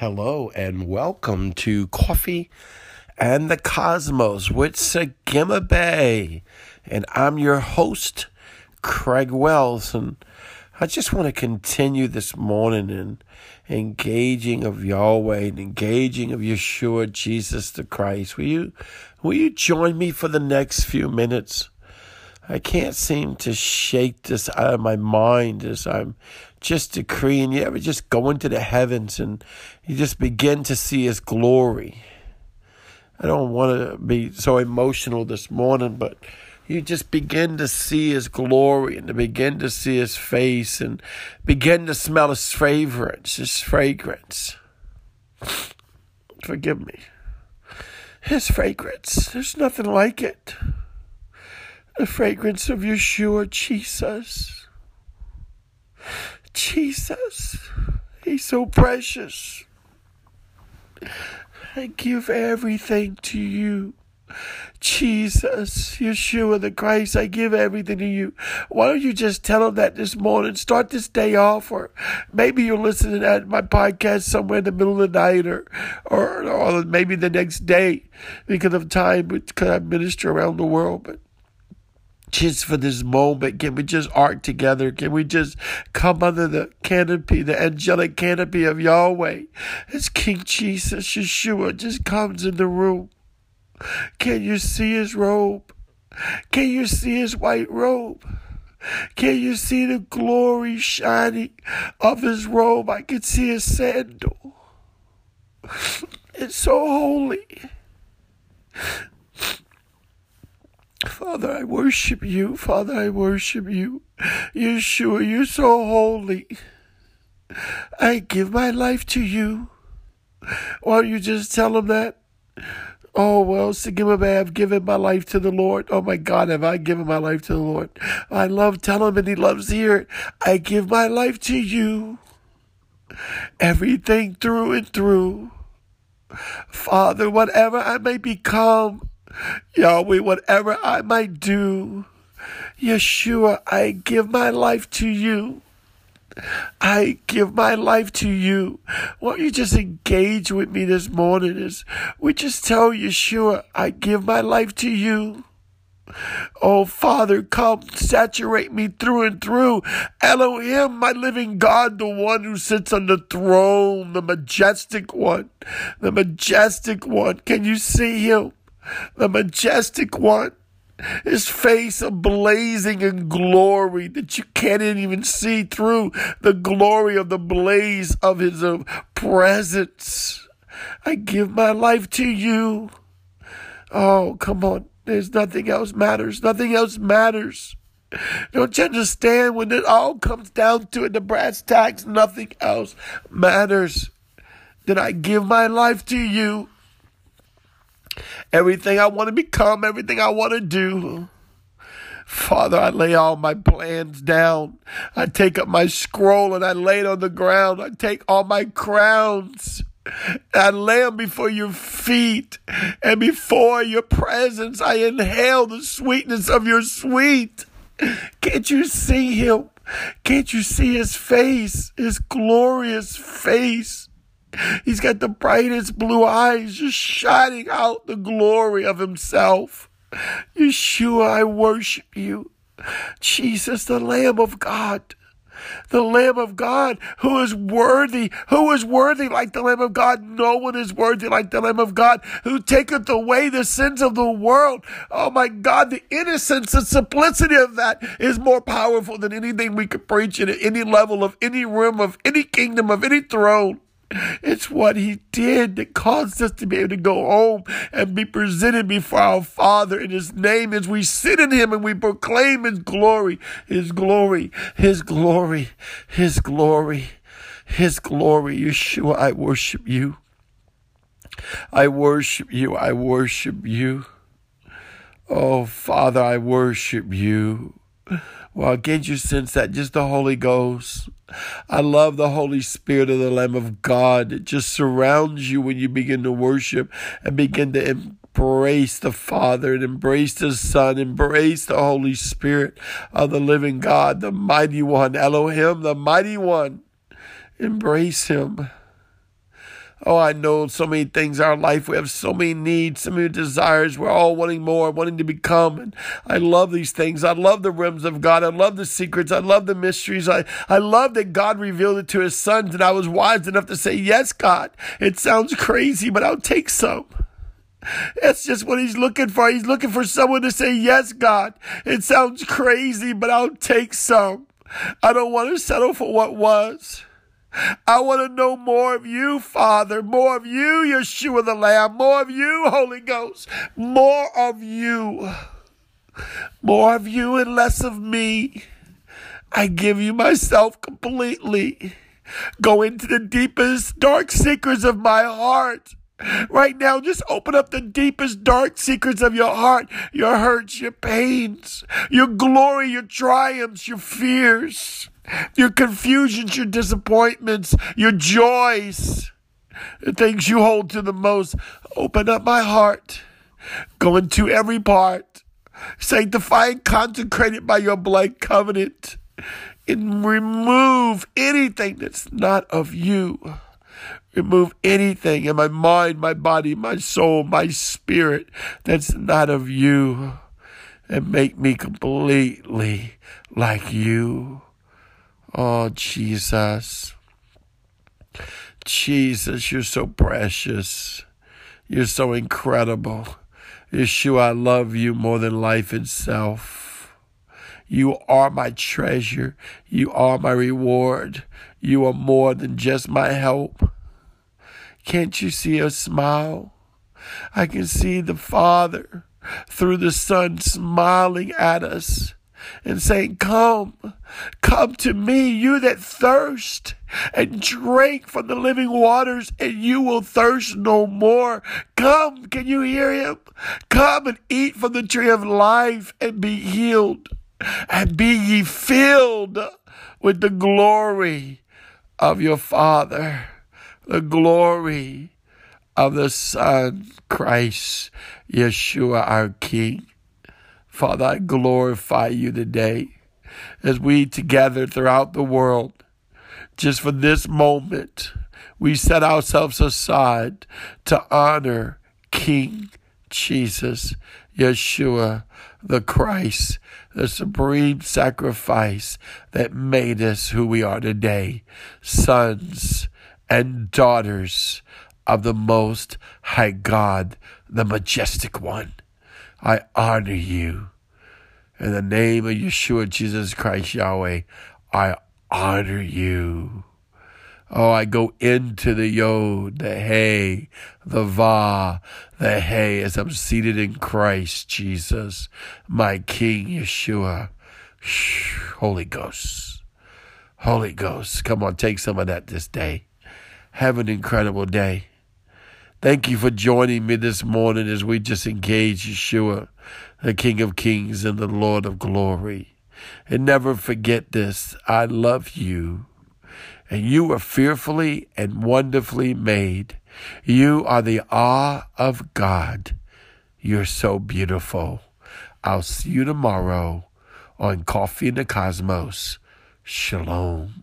Hello and welcome to Coffee and the Cosmos with Sagima Bay. And I'm your host, Craig Wells. And I just want to continue this morning in engaging of Yahweh and engaging of Yeshua, Jesus the Christ. Will you, will you join me for the next few minutes? I can't seem to shake this out of my mind as I'm just decreeing. You ever just go into the heavens and you just begin to see His glory? I don't want to be so emotional this morning, but you just begin to see His glory and to begin to see His face and begin to smell His fragrance, His fragrance. Forgive me. His fragrance. There's nothing like it the fragrance of Yeshua, Jesus. Jesus, He's so precious. I give everything to you. Jesus, Yeshua the Christ, I give everything to you. Why don't you just tell him that this morning? Start this day off, or maybe you're listening at my podcast somewhere in the middle of the night, or, or, or maybe the next day because of time, because I minister around the world. But just for this moment, can we just arc together? Can we just come under the canopy, the angelic canopy of Yahweh as King Jesus, Yeshua, just comes in the room? Can you see his robe? Can you see his white robe? Can you see the glory shining of his robe? I can see his sandal. It's so holy. Father, I worship you. Father, I worship you. Yeshua, you're so holy. I give my life to you. Why don't you just tell him that? Oh, well, Sagima Bay, I've given my life to the Lord. Oh my God, have I given my life to the Lord? I love telling him and he loves it. I give my life to you. Everything through and through. Father, whatever I may become, Yahweh, whatever I might do, Yeshua, I give my life to you. I give my life to you. Won't you just engage with me this morning as we just tell Yeshua, I give my life to you. Oh, Father, come saturate me through and through. Elohim, my living God, the one who sits on the throne, the majestic one, the majestic one. Can you see him? The majestic one, his face a blazing in glory that you can't even see through the glory of the blaze of his uh, presence. I give my life to you. Oh, come on. There's nothing else matters. Nothing else matters. Don't you understand when it all comes down to it, the brass tacks, nothing else matters. That I give my life to you everything I want to become, everything I want to do. Father, I lay all my plans down. I take up my scroll and I lay it on the ground. I take all my crowns. I lay them before your feet and before your presence. I inhale the sweetness of your sweet. Can't you see him? Can't you see his face, his glorious face? He's got the brightest blue eyes just shining out the glory of himself. Yeshua, I worship you. Jesus, the Lamb of God. The Lamb of God who is worthy, who is worthy like the Lamb of God. No one is worthy like the Lamb of God who taketh away the sins of the world. Oh my God, the innocence, the simplicity of that is more powerful than anything we could preach at any level of any room of any kingdom of any throne. It's what he did that caused us to be able to go home and be presented before our Father in his name as we sit in him and we proclaim his glory, his glory, his glory, his glory, his glory. Yeshua, I worship you. I worship you. I worship you. Oh, Father, I worship you. Well, can't you sense that? Just the Holy Ghost. I love the Holy Spirit of the Lamb of God. It just surrounds you when you begin to worship and begin to embrace the Father and embrace the Son, embrace the Holy Spirit of the living God, the mighty one, Elohim, the mighty one. Embrace him. Oh, I know so many things in our life. We have so many needs, so many desires. We're all wanting more, wanting to become. And I love these things. I love the realms of God. I love the secrets. I love the mysteries. I, I love that God revealed it to his sons. And I was wise enough to say, Yes, God. It sounds crazy, but I'll take some. That's just what he's looking for. He's looking for someone to say, Yes, God. It sounds crazy, but I'll take some. I don't want to settle for what was. I want to know more of you, Father, more of you, Yeshua the Lamb, more of you, Holy Ghost, more of you, more of you and less of me. I give you myself completely. Go into the deepest, dark secrets of my heart. Right now, just open up the deepest, dark secrets of your heart, your hurts, your pains, your glory, your triumphs, your fears your confusions, your disappointments, your joys, the things you hold to the most. Open up my heart. Go into every part. Sanctify and consecrate it by your blood covenant. And remove anything that's not of you. Remove anything in my mind, my body, my soul, my spirit that's not of you. And make me completely like you. Oh, Jesus. Jesus, you're so precious. You're so incredible. Yeshua, I love you more than life itself. You are my treasure. You are my reward. You are more than just my help. Can't you see a smile? I can see the Father through the Son smiling at us and saying, Come, come to me, you that thirst, and drink from the living waters, and you will thirst no more. Come, can you hear him? Come and eat from the tree of life and be healed, and be ye filled with the glory of your Father, the glory of the Son, Christ, Yeshua, our King. Father, I glorify you today as we together throughout the world, just for this moment, we set ourselves aside to honor King Jesus, Yeshua, the Christ, the supreme sacrifice that made us who we are today, sons and daughters of the Most High God, the Majestic One. I honor you. In the name of Yeshua, Jesus Christ, Yahweh, I honor you. Oh, I go into the Yod, the Hey, the Va, the Hey, as I'm seated in Christ Jesus, my King Yeshua. Holy Ghost. Holy Ghost. Come on, take some of that this day. Have an incredible day. Thank you for joining me this morning as we just engage Yeshua, the King of Kings and the Lord of Glory. And never forget this I love you, and you are fearfully and wonderfully made. You are the awe of God. You're so beautiful. I'll see you tomorrow on Coffee in the Cosmos. Shalom.